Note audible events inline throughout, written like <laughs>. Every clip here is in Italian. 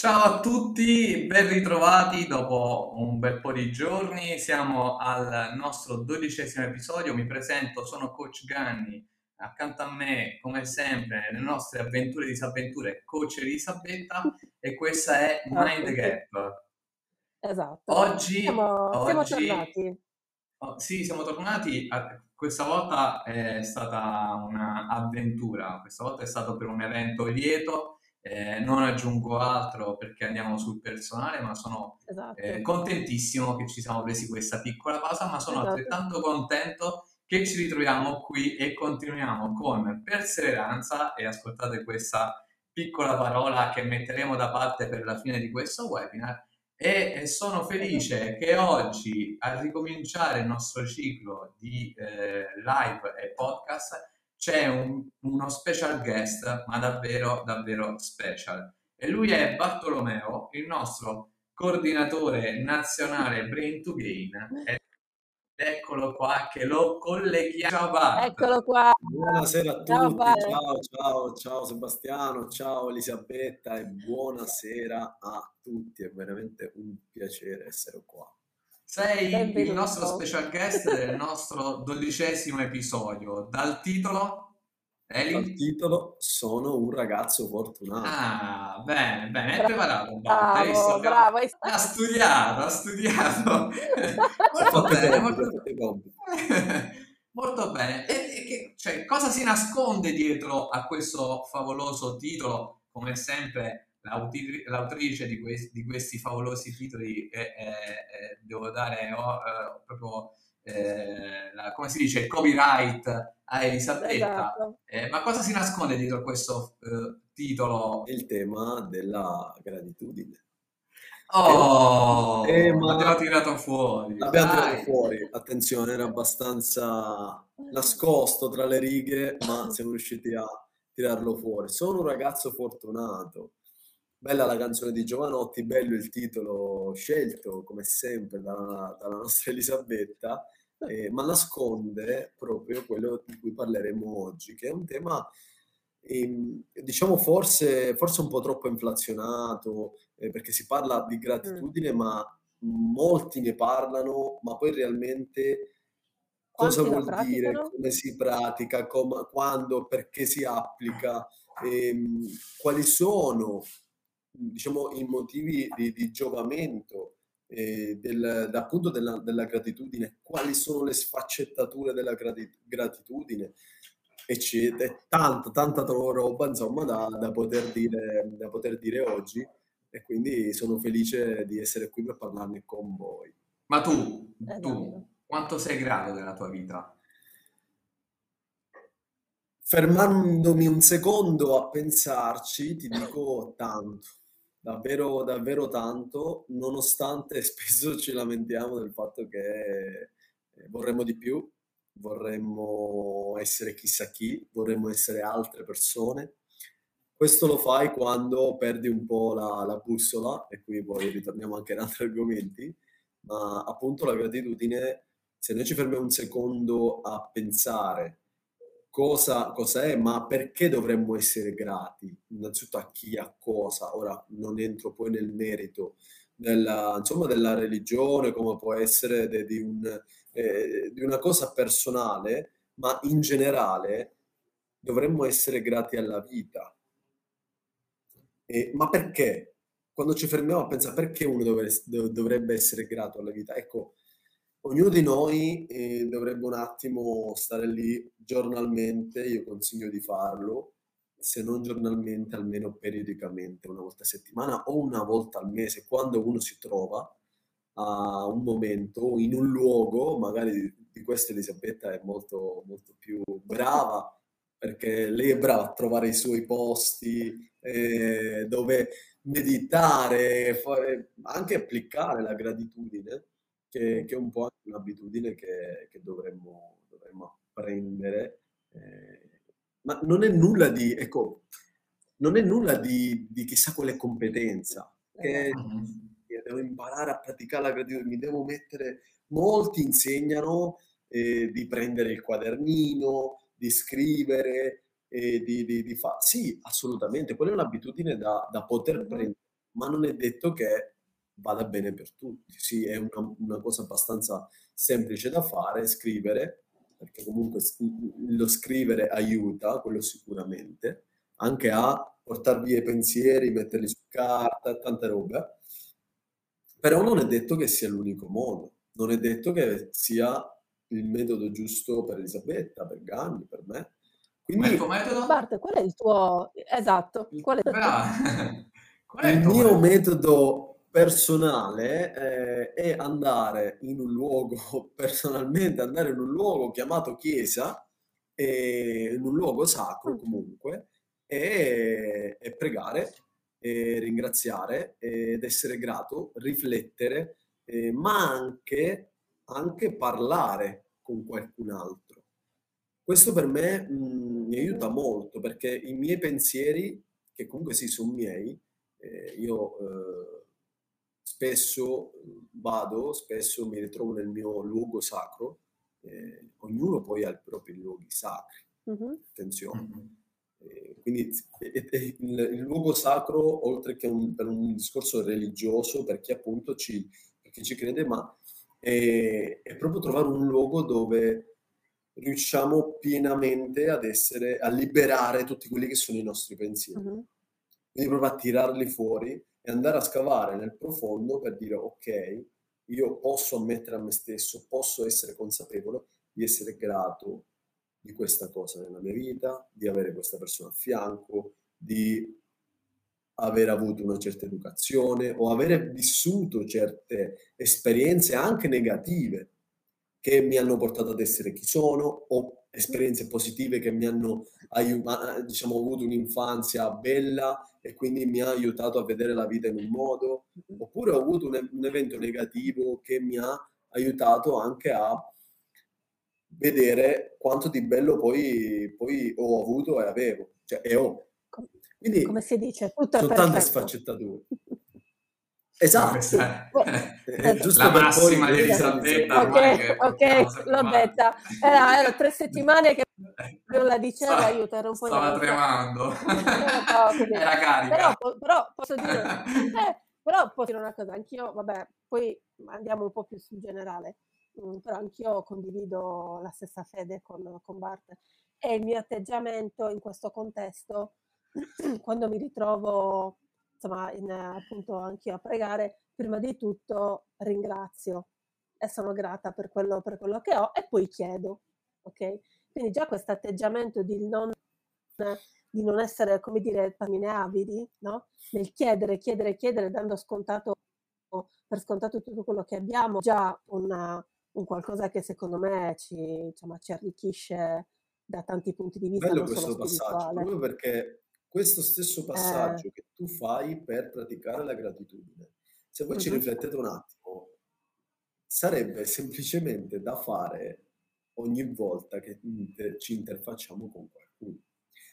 Ciao a tutti, ben ritrovati dopo un bel po' di giorni. Siamo al nostro dodicesimo episodio. Mi presento, sono Coach Ganni. Accanto a me, come sempre, nelle nostre avventure e disavventure, Coach Elisabetta e questa è Mind the Gap. Esatto. Oggi, Siamo, siamo oggi, tornati. oh, sì, siamo tornati. a- questa volta è stata un'avventura, questa volta è stato per un evento lieto eh, non aggiungo altro perché andiamo sul personale, ma sono eh, Esatto, contentissimo che ci siamo presi questa piccola pausa, ma sono esatto. altrettanto contento che ci ritroviamo qui e continuiamo con perseveranza e ascoltate questa piccola parola che metteremo da parte per la fine di questo webinar e e sono esatto. felice che oggi a ricominciare il nostro ciclo di eh, live e podcast c'è un- uno special guest, ma davvero, davvero special. E lui è Bartolomeo, il nostro coordinatore nazionale Brain to Gain. Ed eccolo qua che lo colleghiamo. Ciao Bart! Eccolo qua. Buonasera a Ciao tutti, Vale. ciao, ciao, ciao Sebastiano, ciao Elisabetta e buonasera a tutti, è veramente un piacere essere qua. Sei il nostro Benvenuto. special guest del nostro dodicesimo episodio. Dal titolo, Dal Eli? titolo Sono un ragazzo fortunato. Ah, bene, bene, hai preparato? Bravo, bravo. hai- Ha studiato, ha studiato. <laughs> Molto bene, molto. <laughs> Molto bene. E, e che- cioè, cosa si nasconde dietro a questo favoloso titolo? Come sempre, l'auti- l'autrice di, questi, di questi favolosi titoli, è- è- è- devo dare oh, eh, proprio, eh, la- come si dice, il copyright a Elisabetta. Esatto. Eh, ma cosa si nasconde dietro a questo eh, titolo? Il tema della gratitudine. Oh, Eh, ma- l'abbiamo tirato fuori. L'abbiamo dai. tirato fuori, attenzione, era abbastanza nascosto tra le righe, ma siamo riusciti a tirarlo fuori. Sono un ragazzo fortunato. Bella la canzone di Giovanotti, bello il titolo scelto, come sempre, dalla, dalla nostra <laughs> Elisabetta, eh, ma nasconde proprio quello di cui parleremo oggi, che è un tema, ehm, diciamo, forse, forse un po' troppo inflazionato, eh, perché si parla di Mm. gratitudine, ma molti ne parlano, ma poi realmente cosa vuol dire, come si pratica, com- quando, perché si applica, ehm, quali sono, diciamo, i motivi di, di giovamento eh, del, da- appunto della, della gratitudine, quali sono le sfaccettature della grati- gratitudine, eccetera, tanta, tanta roba, insomma, da, da poter dire, da poter dire oggi. E quindi sono felice di essere qui per parlarne con voi. Ma tu, Eh, tu, quanto sei grato della tua vita? Fermandomi un secondo a pensarci, ti dico tanto, davvero, davvero tanto, nonostante <laughs> spesso ci lamentiamo del fatto che eh, vorremmo di più, vorremmo essere chissà chi, vorremmo essere altre persone. Questo lo fai quando perdi un po' la, la bussola, e qui poi ritorniamo anche in altri argomenti, ma appunto la gratitudine, se noi ci fermiamo un secondo a pensare cosa, cosa è, ma perché dovremmo essere grati? Innanzitutto a chi, a cosa. Ora non entro poi nel merito della, insomma, della religione, come può essere de- di, un, eh, di una cosa personale, ma in generale dovremmo essere grati alla vita. E- ma perché? Quando ci fermiamo a pensare perché uno dovre- dov- dovrebbe essere grato alla vita? Ecco, ognuno di noi eh, dovrebbe un attimo stare lì giornalmente, io consiglio di farlo, se non giornalmente, almeno periodicamente, una volta a settimana o una volta al mese, quando uno si trova a un momento, in un luogo, magari di, questo Elisabetta è molto, molto più brava, perché lei è brava a trovare i suoi posti eh, dove meditare, fare, anche applicare la gratitudine, che, che è un po' anche un'abitudine che, che dovremmo, dovremmo apprendere. eh, ma non è nulla di, ecco, non è nulla di, di chissà quale competenza, che Esatto. Devo imparare a praticare la gratitudine, mi devo mettere, molti insegnano eh, di prendere il quadernino, di scrivere, eh, di, di, di fare, sì, assolutamente, quella è un'abitudine da, da poter prendere, ma non è detto che vada bene per tutti. Sì, è una, una cosa abbastanza semplice da fare, scrivere, perché comunque lo scrivere aiuta, quello sicuramente, anche a portare via i pensieri, metterli su carta, tante robe. Però non è detto che sia l'unico modo, non è detto che sia il metodo giusto per Elisabetta, per Ganni, per me. Quindi, il tuo metodo? Bart, qual è il tuo... Esatto, qual è il, qual è il, <laughs> il mio metodo? Personale eh, è andare in un luogo, <laughs> personalmente andare in un luogo chiamato chiesa, eh, in un luogo sacro mm. comunque, e, e pregare, e ringraziare ed essere grato, riflettere, eh, ma anche, anche parlare con qualcun altro. Questo per me mh, mm, mi aiuta molto perché i miei pensieri, che comunque sì sono miei, eh, io eh, spesso vado, spesso mi ritrovo nel mio luogo sacro, eh, ognuno poi ha i propri luoghi sacri, mm-hmm. attenzione. Mm-hmm. Eh, quindi il, il, luogo sacro, oltre che un, per un discorso religioso, per chi appunto ci, per chi ci crede, ma è, è, proprio trovare un luogo dove riusciamo pienamente ad essere, a liberare tutti quelli che sono i nostri pensieri. Mm-hmm. Quindi proprio a tirarli fuori andare a scavare nel profondo per dire ok, io posso ammettere a me stesso, posso essere consapevole di essere grato di questa cosa nella mia vita, di avere questa persona a fianco, di aver avuto una certa educazione o aver vissuto certe esperienze anche negative che mi hanno portato ad essere chi sono o esperienze positive che mi hanno aiutato, diciamo, avuto un'infanzia bella e quindi mi ha aiutato a vedere la vita in un modo, oppure ho avuto un, un evento negativo che mi ha aiutato anche a vedere quanto di bello poi, poi ho avuto e avevo, cioè e ho. Quindi, come si dice, tutto sono tante sfaccettature. <laughs> Esatto, sì. <laughs> eh, giusto la massima di Elisabetta. Ok, ok, l'ho detta. Era, era, tre settimane che non la diceva, aiuto, era un po' Stava tremando. era carica. Però, però, posso dire, <laughs> eh, però posso dire una cosa, anch'io, vabbè, poi andiamo un po' più sul generale, mm, però anch'io condivido la stessa fede con, con Bart e il mio atteggiamento in questo contesto, <clears throat> quando mi ritrovo insomma, in, appunto anch'io a pregare, prima di tutto ringrazio e sono grata per quello, per quello che ho e poi chiedo, ok? Quindi già questo atteggiamento di non, di non essere, come dire, pamine avidi, no? Nel chiedere, chiedere, chiedere, dando scontato, per scontato tutto quello che abbiamo, già una, un qualcosa che secondo me ci, insomma, ci arricchisce da tanti punti di vista. Bello questo passaggio, proprio perché questo stesso passaggio eh. che tu fai per praticare la gratitudine, se voi uh-huh. ci riflettete un attimo, sarebbe semplicemente da fare ogni volta che inter- ci interfacciamo con qualcuno.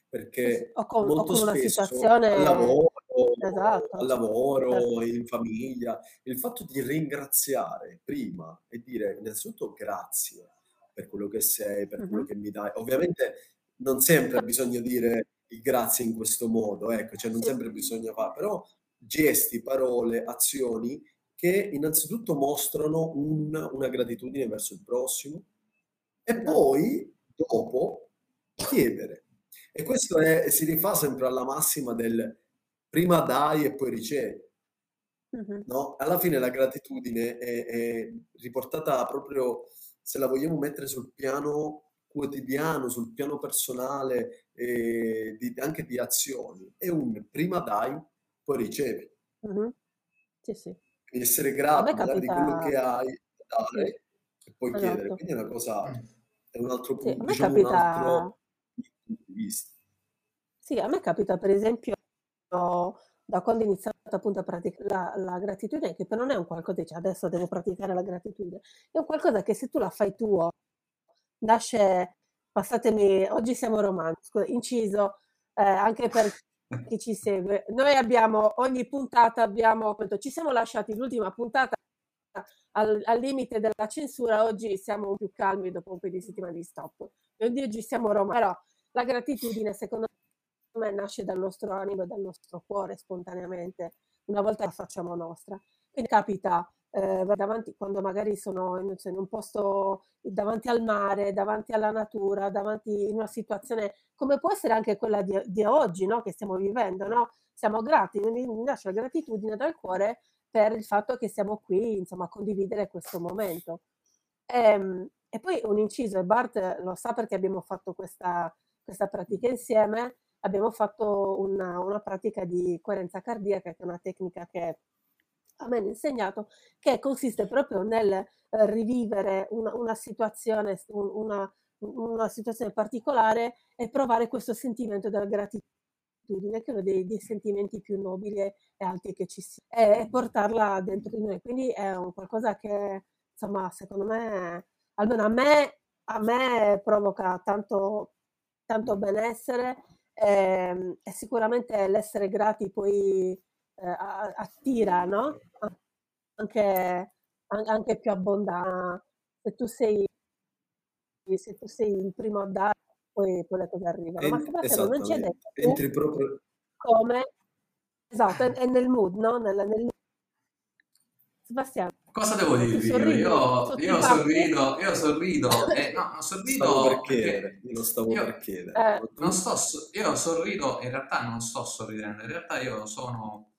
Perché o con, molto o con spesso situazione... al lavoro, esatto. al lavoro esatto. in famiglia, il fatto di ringraziare prima e dire innanzitutto grazie per quello che sei, per uh-huh. quello che mi dai. Ovviamente non sempre bisogna dire il grazie in questo modo, ecco, cioè non sempre bisogna fare, però gesti, parole, azioni che innanzitutto mostrano un, una gratitudine verso il prossimo e poi dopo chiedere. E questo è, si rifà sempre alla massima del prima dai e poi ricevi. No? Alla fine la gratitudine è, è riportata proprio, se la vogliamo mettere sul piano quotidiano, sul piano personale, eh, di, anche di azioni, è un prima dai, poi ricevi. Mm-hmm. Sì, sì. Essere grato capita... di quello che hai, dare sì. e poi esatto. chiedere. Quindi è una cosa, è un altro punto, sì, diciamo, capita... un altro punto di vista. Sì, a me capita per esempio da quando ho iniziato appunto a praticare la, la, gratitudine, che però non è un qualcosa cioè, adesso devo praticare la gratitudine, è un qualcosa che se tu la fai tuo nasce, passatemi, oggi siamo romantici, inciso, eh, anche per <laughs> chi ci segue. Noi abbiamo, ogni puntata abbiamo, ci siamo lasciati l'ultima puntata al, al, limite della censura, oggi siamo più calmi dopo un paio di settimane di stop. Quindi oggi siamo romantici, però la gratitudine secondo me nasce dal nostro animo e dal nostro cuore spontaneamente. una volta la facciamo nostra. Quindi capita eh, davanti, quando magari sono in, in, un posto davanti al mare, davanti alla natura, davanti in una situazione come può essere anche quella di, di oggi, no? che stiamo vivendo, no? Siamo grati, mi, mi nasce la gratitudine dal cuore per il fatto che siamo qui, insomma, a condividere questo momento. E, ehm, e poi un inciso, e Bart lo sa perché abbiamo fatto questa, questa pratica insieme, abbiamo fatto una, una, pratica di coerenza cardiaca, che è una tecnica che a me hanno insegnato, che consiste proprio nel eh, rivivere una, una situazione, una, una, situazione particolare e provare questo sentimento della gratitudine, che è uno dei, dei sentimenti più nobili e alti che ci sia, e, e portarla dentro di noi. Quindi è un qualcosa che, insomma, secondo me, almeno a me, a me provoca tanto, tanto benessere e, ehm, e sicuramente l'essere grati poi eh, attira, no? Anche, anche più abbondante. Se tu sei, se tu sei il primo a dare, poi, poi le cose arrivano. Ma esatto, non c'è detto entri proprio come esatto, è, è nel mood, no? Nel, nel... Sebastiano. Cosa devo dirvi? Io, io, sorrido, io sorrido, e no, non sorrido stavo per chiedere, io lo stavo io, per chiedere. Eh, non sto, io sorrido, in realtà non sto sorridendo, in realtà io sono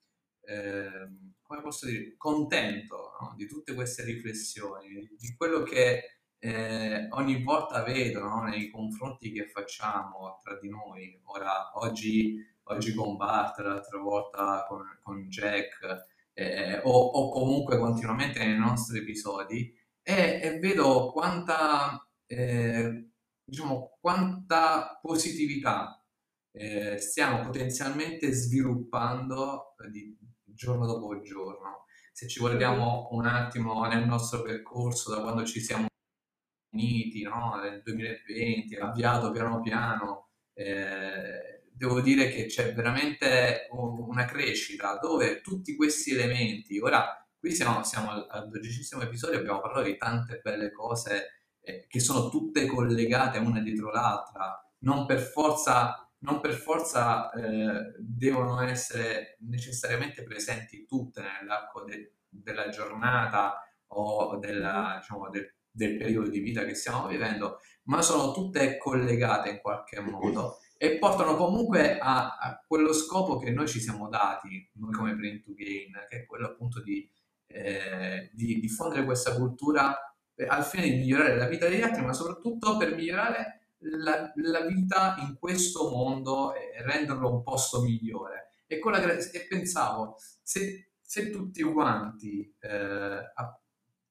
eh, come posso dire, contento no? di tutte queste riflessioni, di quello che eh, ogni volta vedo no? nei confronti che facciamo tra di noi. Ora, oggi, oggi con Bart, l'altra volta con, con Jack, eh, o, o, comunque continuamente nei nostri episodi, e, e vedo quanta, eh, diciamo, quanta positività eh, stiamo potenzialmente sviluppando di, giorno dopo giorno. Se ci guardiamo un attimo nel nostro percorso, da quando ci siamo uniti, no? nel 2020, avviato piano piano, eh, devo dire che c'è veramente una crescita dove tutti questi elementi, ora qui siamo, siamo al, al dodicesimo episodio, abbiamo parlato di tante belle cose eh, che sono tutte collegate una dietro l'altra, non per forza non per forza eh, devono essere necessariamente presenti tutte nell'arco de- della giornata o della, diciamo, del, del periodo di vita che stiamo vivendo, ma sono tutte collegate in qualche modo e portano comunque a, a, quello scopo che noi ci siamo dati, noi come Brain to Gain, che è quello appunto di, eh, di diffondere questa cultura al fine di migliorare la vita degli altri, ma soprattutto per migliorare la, la, vita in questo mondo e renderlo un posto migliore. E, la, e pensavo, se, se, tutti quanti eh,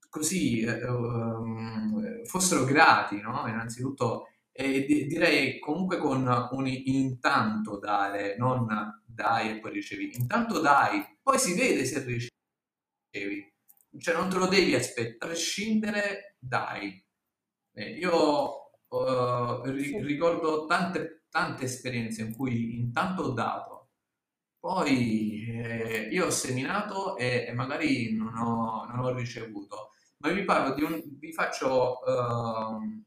così eh, um, fossero grati, no? innanzitutto, e di, direi comunque con un intanto dare, non dai e poi ricevi, intanto dai, poi si vede se ricevi, cioè non te lo devi aspettare, a prescindere dai. Eh, io uh, ri- ricordo tante, tante esperienze in cui intanto ho dato, poi eh, io ho seminato e, e magari non ho, non ho, ricevuto, ma vi parlo di un, vi faccio, uh,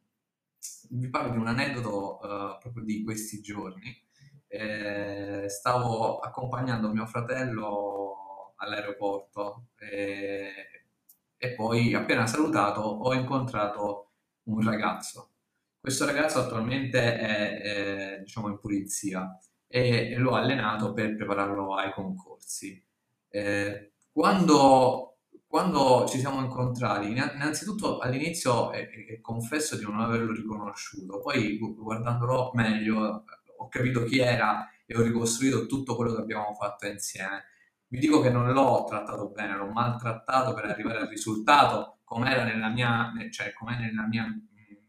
vi parlo di un aneddoto uh, proprio di questi giorni. Eh, stavo accompagnando mio fratello all'aeroporto e, e poi appena salutato ho incontrato un ragazzo questo ragazzo attualmente è, è diciamo, in pulizia e, e l'ho allenato per prepararlo ai concorsi. Eh, quando, quando, ci siamo incontrati, innanzitutto all'inizio eh, eh, confesso di non averlo riconosciuto, poi guardandolo meglio ho capito chi era e ho ricostruito tutto quello che abbiamo fatto insieme. Vi dico che non l'ho trattato bene, l'ho maltrattato per arrivare al risultato, come era nella mia, cioè, com'è nella mia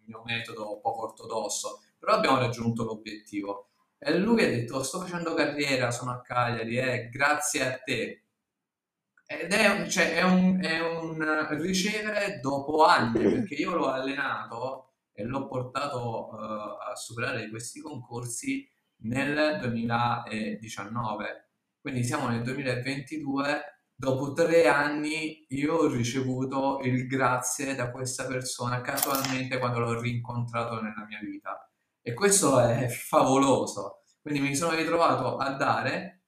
mio metodo poco ortodosso, però abbiamo raggiunto l'obiettivo. E lui ha detto, sto facendo carriera, sono a Cagliari, eh, grazie a te. Ed è, cioè, è, un, è un ricevere dopo anni, perché io l'ho allenato e l'ho portato uh, a superare questi concorsi nel 2019. Quindi siamo nel 2022 dopo tre anni io ho ricevuto il grazie da questa persona casualmente quando l'ho rincontrato nella mia vita. E questo è favoloso. Quindi mi sono ritrovato a dare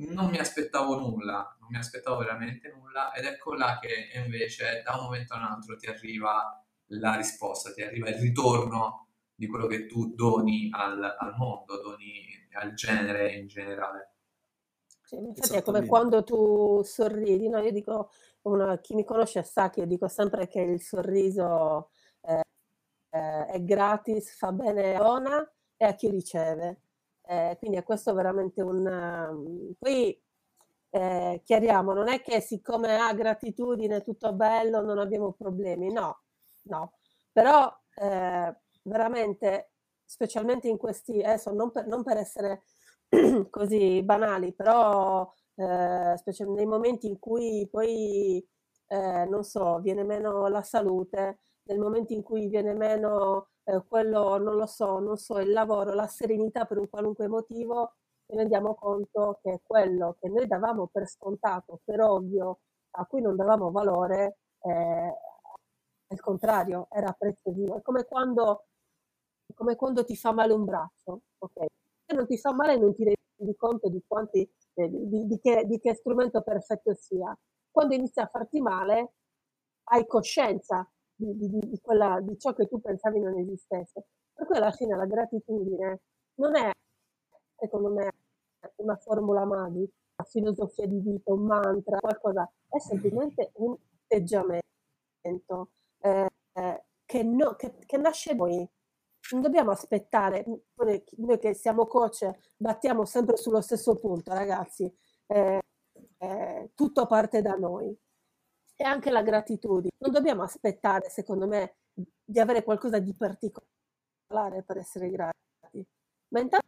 non mi aspettavo nulla, non mi aspettavo veramente nulla ed ecco là che invece da un momento a un altro ti arriva la risposta, ti arriva il ritorno di quello che tu doni al, al mondo, doni al genere in generale. Sì, infatti è come quando tu sorridi, no? Io dico, una, chi mi conosce sa che io dico sempre che il sorriso eh, eh, è gratis, fa bene a Ona e a chi riceve. Eh, quindi è questo veramente un... Poi eh, chiariamo, non è che siccome ha gratitudine, tutto bello, non abbiamo problemi, no, no. Però eh, veramente, specialmente in questi, adesso non per, non per essere <clears throat> così banali, però eh, nei momenti in cui poi, eh, non so, viene meno la salute, nel momento in cui viene meno eh, quello, non lo so, non so, il lavoro, la serenità per un qualunque motivo, ci rendiamo conto che quello che noi davamo per scontato, per ovvio, a cui non davamo valore, eh, il contrario, era preziosissimo. È come quando, come quando ti fa male un braccio, ok? Non ti fa male non ti rendi conto di, quanti, eh, di, di, che, di che strumento perfetto sia. Quando inizia a farti male, hai coscienza di, di, di, quella, di ciò che tu pensavi non esistesse. Per cui alla fine la gratitudine non è, secondo me, una formula magica, filosofia di vita, un mantra, qualcosa, è semplicemente un atteggiamento eh, che, no, che, che, nasce noi. Non dobbiamo aspettare, noi, noi, che siamo coach battiamo sempre sullo stesso punto, ragazzi, eh, eh, tutto parte da noi e anche la gratitudine. Non dobbiamo aspettare, secondo me, di avere qualcosa di particolare per essere grati, ma intanto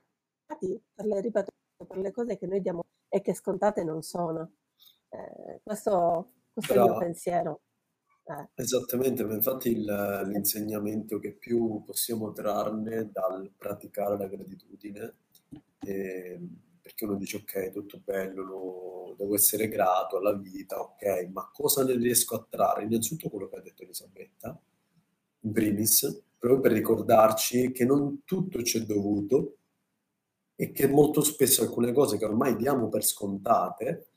per le, ripeto, per le cose che noi diamo e che scontate non sono. Eh, questo, questo Però, è il mio pensiero. Eh. Esattamente, ma infatti il, l'insegnamento che più possiamo trarne dal praticare la gratitudine, eh, perché uno dice ok, tutto bello, lo, devo essere grato alla vita, ok, ma cosa ne riesco a trarre? Innanzitutto quello che ha detto Elisabetta, in primis, proprio per ricordarci che non tutto ci è dovuto e che molto spesso alcune cose che ormai diamo per scontate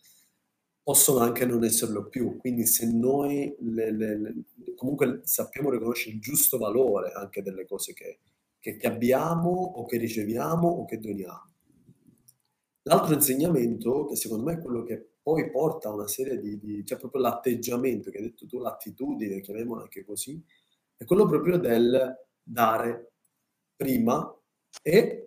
possono anche non esserlo più. Quindi se noi le, le, le, comunque sappiamo riconoscere il giusto valore anche delle cose che, che, che abbiamo o che riceviamo o che doniamo. L'altro insegnamento, che secondo me è quello che poi porta a una serie di, di cioè proprio l'atteggiamento, che hai detto tu, l'attitudine, chiamiamola anche così, è quello proprio del dare prima e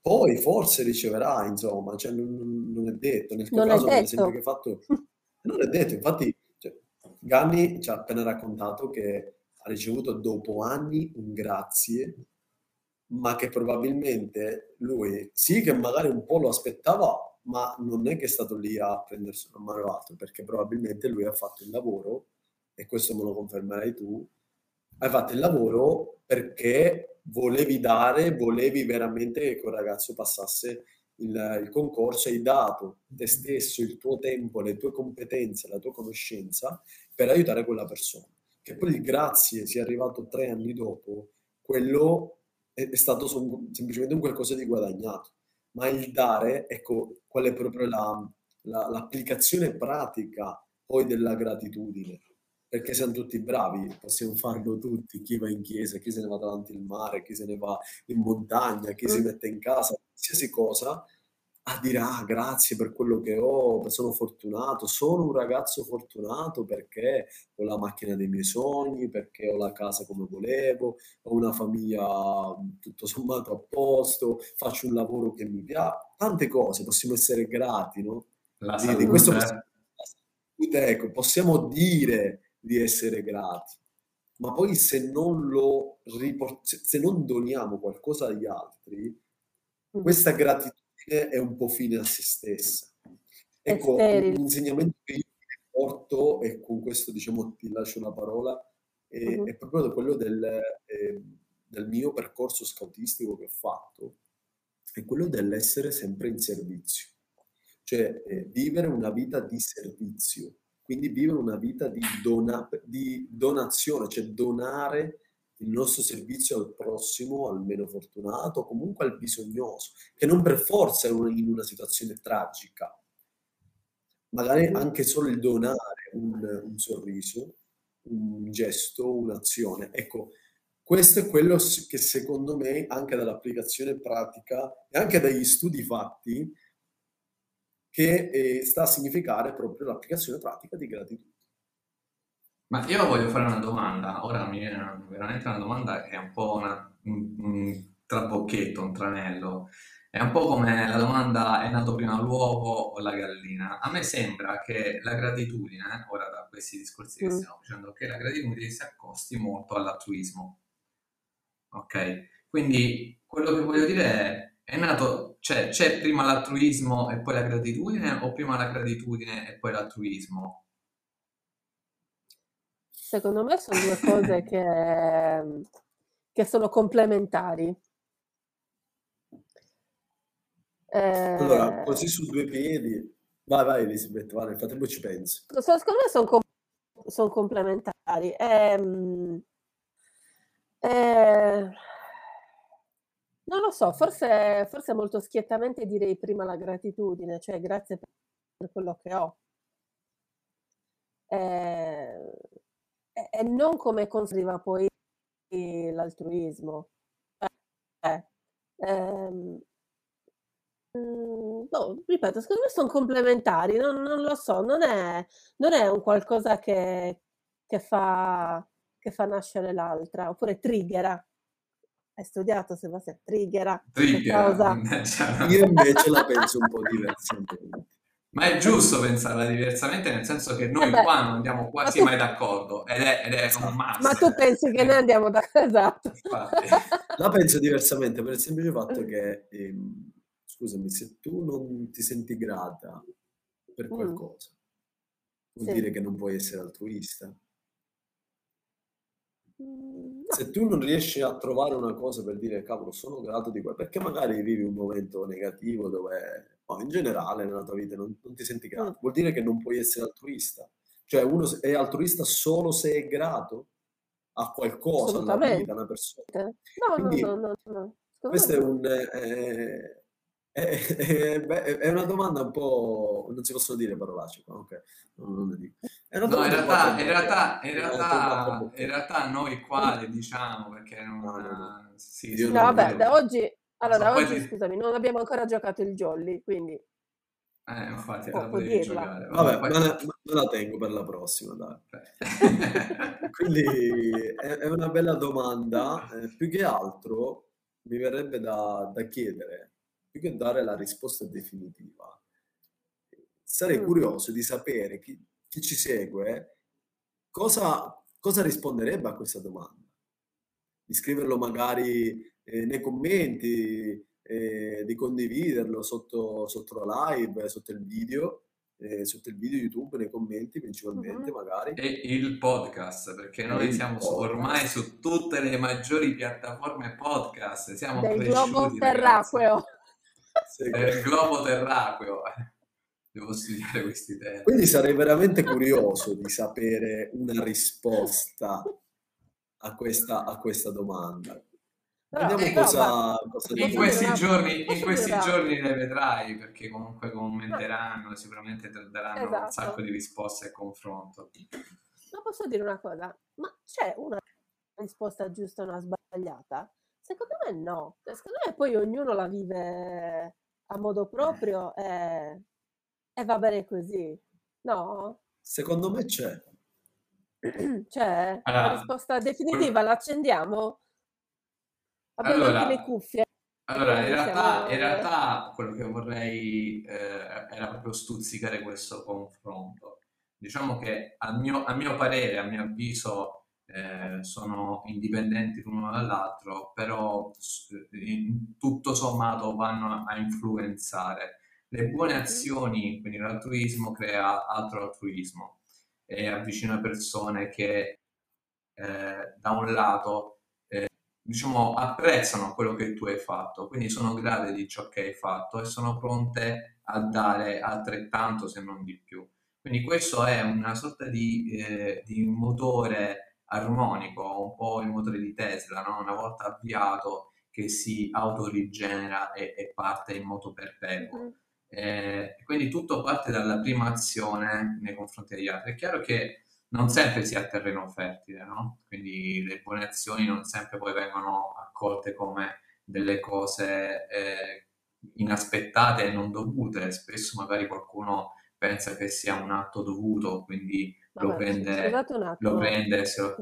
poi forse riceverà, insomma, cioè non, non, è detto. Nel tuo non caso, per esempio, che hai fatto, <laughs> non è detto. Infatti, cioè, Ganni ci ha appena raccontato che ha ricevuto dopo anni un grazie, ma che probabilmente lui, sì che magari un po' lo aspettava, ma non è che è stato lì a prendersi una mano o altro, perché probabilmente lui ha fatto il lavoro, e questo me lo confermerai tu, hai fatto il lavoro perché volevi dare, volevi veramente che quel ragazzo passasse il, il, concorso, hai dato te stesso, il tuo tempo, le tue competenze, la tua conoscenza per aiutare quella persona. Che poi il grazie sia arrivato tre anni dopo, quello è, è stato semplicemente un qualcosa di guadagnato. Ma il dare, ecco, qual è proprio la, la, l'applicazione pratica poi della gratitudine perché siamo tutti bravi, possiamo farlo tutti, chi va in chiesa, chi se ne va davanti al mare, chi se ne va in montagna, chi si mm. mette in casa, qualsiasi cosa, a dire ah grazie per quello che ho, sono fortunato, sono un ragazzo fortunato perché ho la macchina dei miei sogni, perché ho la casa come volevo, ho una famiglia tutto sommato a posto, faccio un lavoro che mi piace, tante cose, possiamo essere grati, no? La di, di questo possiamo, ecco, possiamo dire di essere grati. Ma poi se non lo riport- se non doniamo qualcosa agli altri, mm. questa gratitudine è un po' fine a se stessa. Ecco, l'insegnamento che io porto, e con questo diciamo ti lascio la parola, è, uh-huh. è proprio quello del, eh, del mio percorso scoutistico che ho fatto, è quello dell'essere sempre in servizio, cioè eh, vivere una vita di servizio quindi vivere una vita di, dona, di donazione, cioè donare il nostro servizio al prossimo, al meno fortunato, comunque al bisognoso, che non per forza è in una situazione tragica, magari anche solo il donare un, un sorriso, un gesto, un'azione. Ecco, questo è quello che secondo me, anche dall'applicazione pratica e anche dagli studi fatti, che eh, sta a significare proprio l'applicazione pratica di gratitudine. Ma io voglio fare una domanda, ora mi viene veramente una domanda che è un po' una, un, un trabocchetto, un tranello. È un po' come la domanda è nato prima l'uovo o la gallina. A me sembra che la gratitudine, ora da questi discorsi che mm. stiamo facendo, che la gratitudine si accosti molto all'altruismo. Ok? Quindi quello che voglio dire è, è nato, cioè c'è prima l'altruismo e poi la gratitudine o prima la gratitudine e poi l'altruismo? Secondo me sono due cose <laughs> che, che sono complementari. Allora, così su due piedi. Vai, vai Elisabetta, vai, nel frattempo ci penso. Secondo me sono, com- sono complementari. Ehm, eh, non lo so, forse, forse molto schiettamente direi prima la gratitudine, cioè grazie per quello che ho. Eh, e non come conserva poi l'altruismo. Eh, ehm, mm, no, ripeto, secondo me sono complementari, non, non lo so, non è, non è, un qualcosa che, che, fa, che fa nascere l'altra, oppure triggera. Hai studiato Sebastiano? Triggera. Triggera. Io invece la penso un po' <laughs> diversamente. Ma è giusto pensarla diversamente, nel senso che noi eh qua non andiamo quasi tu... mai d'accordo ed è, ed è un must. Ma tu pensi che noi andiamo d'accordo? <laughs> Esatto. La penso diversamente per il semplice fatto che, ehm, scusami, se tu non ti senti grata per mm. qualcosa, mm. vuol sì. dire che non puoi essere altruista. Mm. Se tu non riesci a trovare una cosa per dire cavolo sono grato di quello, perché magari vivi un momento negativo dove no, in generale nella tua vita non, non ti senti grato, mm. vuol dire che non puoi essere altruista. Cioè uno è altruista solo se è grato a qualcosa nella vita, a una persona. No, Quindi, no, no, no, no. Questo è un... Eh, <laughs> è, è, è, una domanda un po'... non si possono dire parolacce qua, ok? Non, non dico. No, in realtà, in, realtà, in, realtà, in realtà noi qua le diciamo perché non... No, no, no. Sì, no vabbè, da oggi allora, so, oggi, ti... scusami, non abbiamo ancora giocato il jolly, quindi... Eh, infatti, la potevi giocare. Vabbè, poi... me, la, me, la, tengo per la prossima, dai. <laughs> quindi è, è, una bella domanda. Eh, più che altro mi verrebbe da, da, chiedere, più che dare la risposta definitiva, sarei mm. curioso di sapere chi, chi ci segue cosa, cosa risponderebbe a questa domanda. Di scriverlo magari eh, nei commenti, eh, di condividerlo sotto, sotto, la live, sotto il video, eh, sotto il video YouTube, nei commenti principalmente uh-huh. magari. E il podcast, perché noi siamo podcast. ormai su tutte le maggiori piattaforme podcast, siamo Del globo terracqueo. <laughs> Del globo terracqueo. Devo studiare questi temi. Quindi sarei veramente curioso di sapere una risposta a questa, a questa domanda. Vediamo eh, cosa, cosa in, questi giorni, in questi giorni le vedrai perché comunque commenteranno e sicuramente ti daranno esatto. un sacco di risposte e confronto. Ma posso dire una cosa? Ma c'è una risposta giusta o una sbagliata? Secondo me no. Secondo me poi ognuno la vive a modo proprio e, e va bene così. No? Secondo me c'è. <clears throat> C'è? Allora, la risposta definitiva la accendiamo? Abbiamo allora, anche le cuffie. Allora, in realtà, in realtà quello che vorrei eh, era proprio stuzzicare questo confronto. Diciamo che al mio, a mio parere, a mio avviso, eh, sono indipendenti l'uno dall'altro, però in tutto sommato vanno a influenzare. Le buone azioni, quindi l'altruismo crea altro altruismo e avvicina persone che eh, da un lato diciamo, apprezzano quello che tu hai fatto, quindi sono grate di ciò che hai fatto e sono pronte a dare altrettanto se non di più. Quindi questo è una sorta di, eh, di motore armonico, un po' il motore di Tesla, no? una volta avviato che si autorigenera e, e parte in moto perpetuo. Mm. Eh, quindi tutto parte dalla prima azione nei confronti degli altri. È chiaro che non sempre si ha terreno fertile, no? Quindi le buone azioni non sempre poi vengono accolte come delle cose eh, inaspettate e non dovute. Spesso magari qualcuno pensa che sia un atto dovuto, quindi Vabbè, lo prende, lo prende se lo...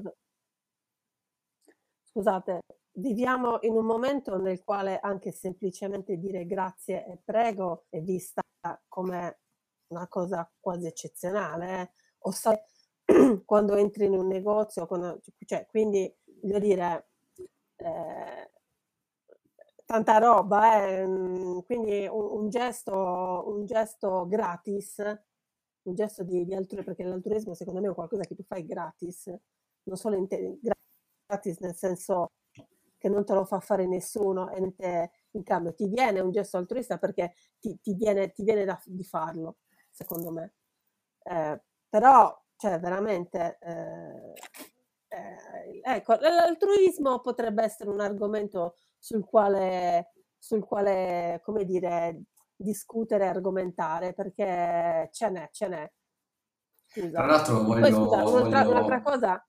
Scusate, viviamo in un momento nel quale anche semplicemente dire grazie e prego è vista come una cosa quasi eccezionale. Eh? O sai, <clears throat> quando entri in un negozio, quando, cioè, quindi voglio dire, eh, tanta roba, eh? quindi un, un, gesto, un gesto gratis, un gesto di, di altruismo, perché l'altruismo secondo me è qualcosa che tu fai gratis, non solo in te, gratis nel senso che non te lo fa fare nessuno e te, in cambio ti viene un gesto altruista perché ti, ti viene, ti viene da, di farlo, secondo me. Eh, però, cioè, veramente, eh, eh, ecco, l'altruismo potrebbe essere un argomento sul quale, sul quale, come dire, discutere e argomentare, perché ce n'è, ce n'è. Scusa. Tra l'altro voglio... Poi, scusa, un'altra, voglio... un'altra cosa,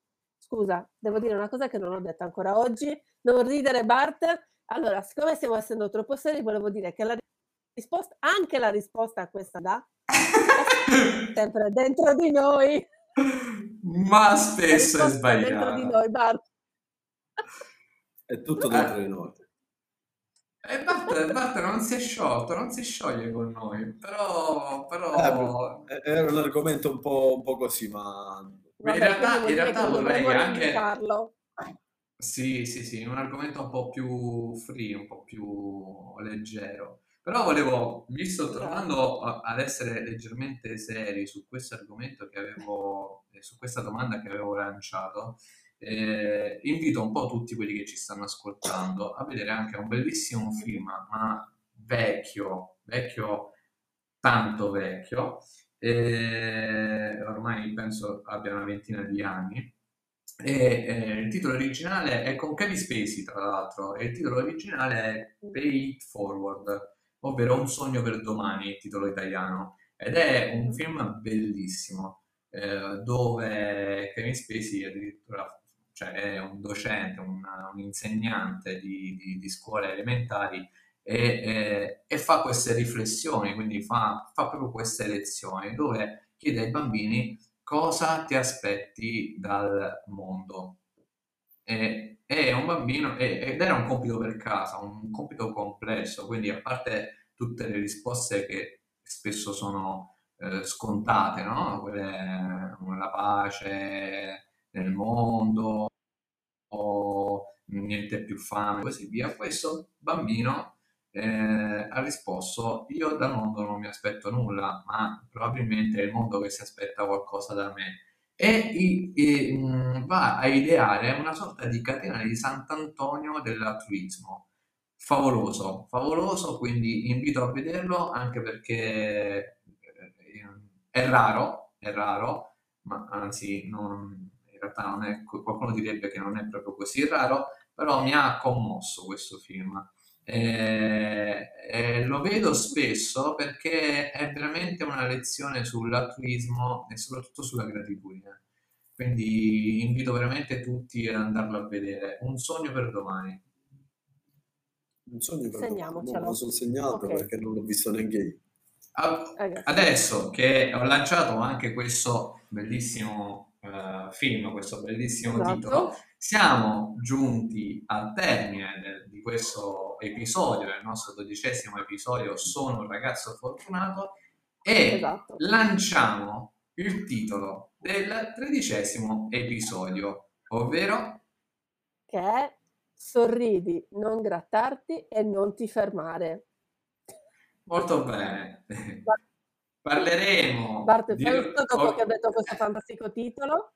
Scusa, devo dire una cosa che non ho detto ancora oggi. Non ridere Bart. Allora, siccome stiamo essendo troppo seri, volevo dire che la risposta, anche la risposta a questa da, <laughs> sempre dentro di noi. Ma spesso è sbagliato. Dentro di noi, Bart. È tutto dentro di noi. E eh, Bart, Bart, non si è sciolto, non si scioglie con noi, però... però... Eh, era un argomento un po', un po' così, ma Vabbè, in realtà, in realtà vorrei anche... Sì, sì, sì, un argomento un po' più free, un po' più leggero. Però volevo, visto tornando ad essere leggermente seri su questo argomento che avevo, eh, su questa domanda che avevo lanciato, eh, invito un po' tutti quelli che ci stanno ascoltando a vedere anche un bellissimo film, ma vecchio, vecchio, tanto vecchio, eh, ormai penso abbia una ventina di anni. E, eh, il titolo originale è con Kevin Spacey, tra l'altro, e il titolo originale è Pay It Forward, ovvero Un sogno per domani, il titolo italiano. Ed è un film bellissimo, eh, dove Kevin Spacey addirittura cioè, è un docente, un, un insegnante di, di, di scuole elementari e, e, e fa queste riflessioni, quindi fa, fa proprio queste lezioni dove chiede ai bambini cosa ti aspetti dal mondo. E, è un bambino, ed era un compito per casa, un compito complesso, quindi a parte tutte le risposte che spesso sono eh, scontate, no? Quelle, la pace nel mondo, o niente più fame, e così via. Questo bambino eh, ha risposto io dal mondo non mi aspetto nulla, ma probabilmente è il mondo che si aspetta qualcosa da me. E, e mh, va a ideare una sorta di catena di Sant'Antonio dell'altruismo. Favoloso, favoloso, quindi invito a vederlo anche perché eh, è raro, è raro, ma anzi non, in realtà non è, qualcuno direbbe che non è proprio così raro, però mi ha commosso questo film eh, eh, lo vedo spesso perché è veramente una lezione sull'altruismo e soprattutto sulla gratitudine. Quindi invito veramente tutti ad andarlo a vedere. Un sogno per domani. Un sogno per domani. No, lo sono segnato okay. perché non l'ho visto neanche io. Adesso che ho lanciato anche questo bellissimo uh, film, questo bellissimo esatto. titolo, siamo giunti al termine de- di questo episodio, del nostro dodicesimo episodio Sono un ragazzo fortunato e esatto. lanciamo il titolo del tredicesimo episodio, ovvero che è Sorridi, non grattarti e non ti fermare. Molto bene. Parleremo. Bart, di... dopo che ha detto questo <laughs> fantastico titolo.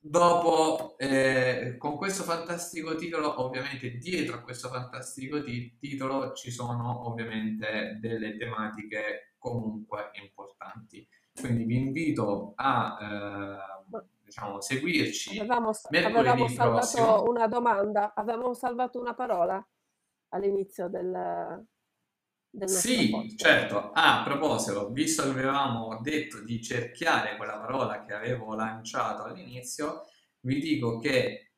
Dopo, eh, con questo fantastico titolo, ovviamente dietro a questo fantastico ti- titolo ci sono ovviamente delle tematiche comunque importanti. Quindi vi invito a eh, diciamo, seguirci. Avevamo, avevamo salvato prossimo. una domanda, avevamo salvato una parola all'inizio del, del nostro Sì, podcast. certo. Ah, a proposito, visto che avevamo detto di cerchiare quella parola che avevo lanciato all'inizio, vi dico che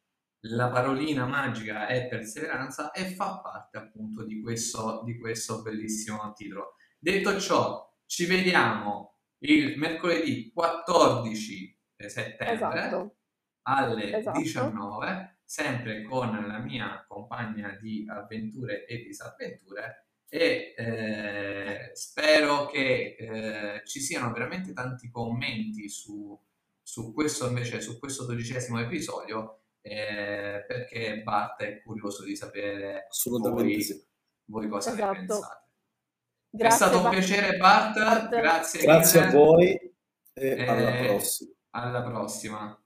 la parolina magica è perseveranza e fa parte appunto di questo, di questo bellissimo titolo. Detto ciò, ci vediamo il mercoledì 14 settembre Esatto, alle esatto. 19, sempre con la mia compagna di avventure e disavventure e eh, spero che eh, ci siano veramente tanti commenti su, su questo invece, su questo dodicesimo episodio eh, perché Bart è curioso di sapere Assolutamente voi, sì. voi cosa ne Esatto. pensate. È Grazie, stato un Bart. piacere Bart, Bart. grazie, Grazie a voi e alla Eh, prossima. Alla prossima.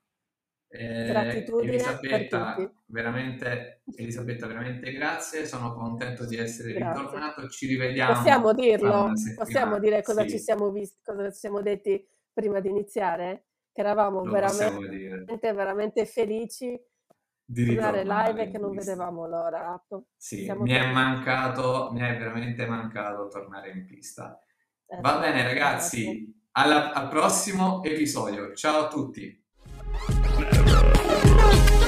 Eh, Gratitudine Elisabetta, veramente, Elisabetta, veramente grazie. Sono contento di essere Grazie. ritornato. Ci rivediamo. Possiamo dirlo? Possiamo dire cosa Sì, ci siamo visti, cosa ci siamo detti prima di iniziare? Che eravamo veramente, veramente felici Di tornare live e che non pista. vedevamo l'ora. Sì, siamo mi è mancato, mi è veramente mancato tornare in pista. Va Esatto, bene, ragazzi. alla- al prossimo episodio. Ciao a tutti. Never.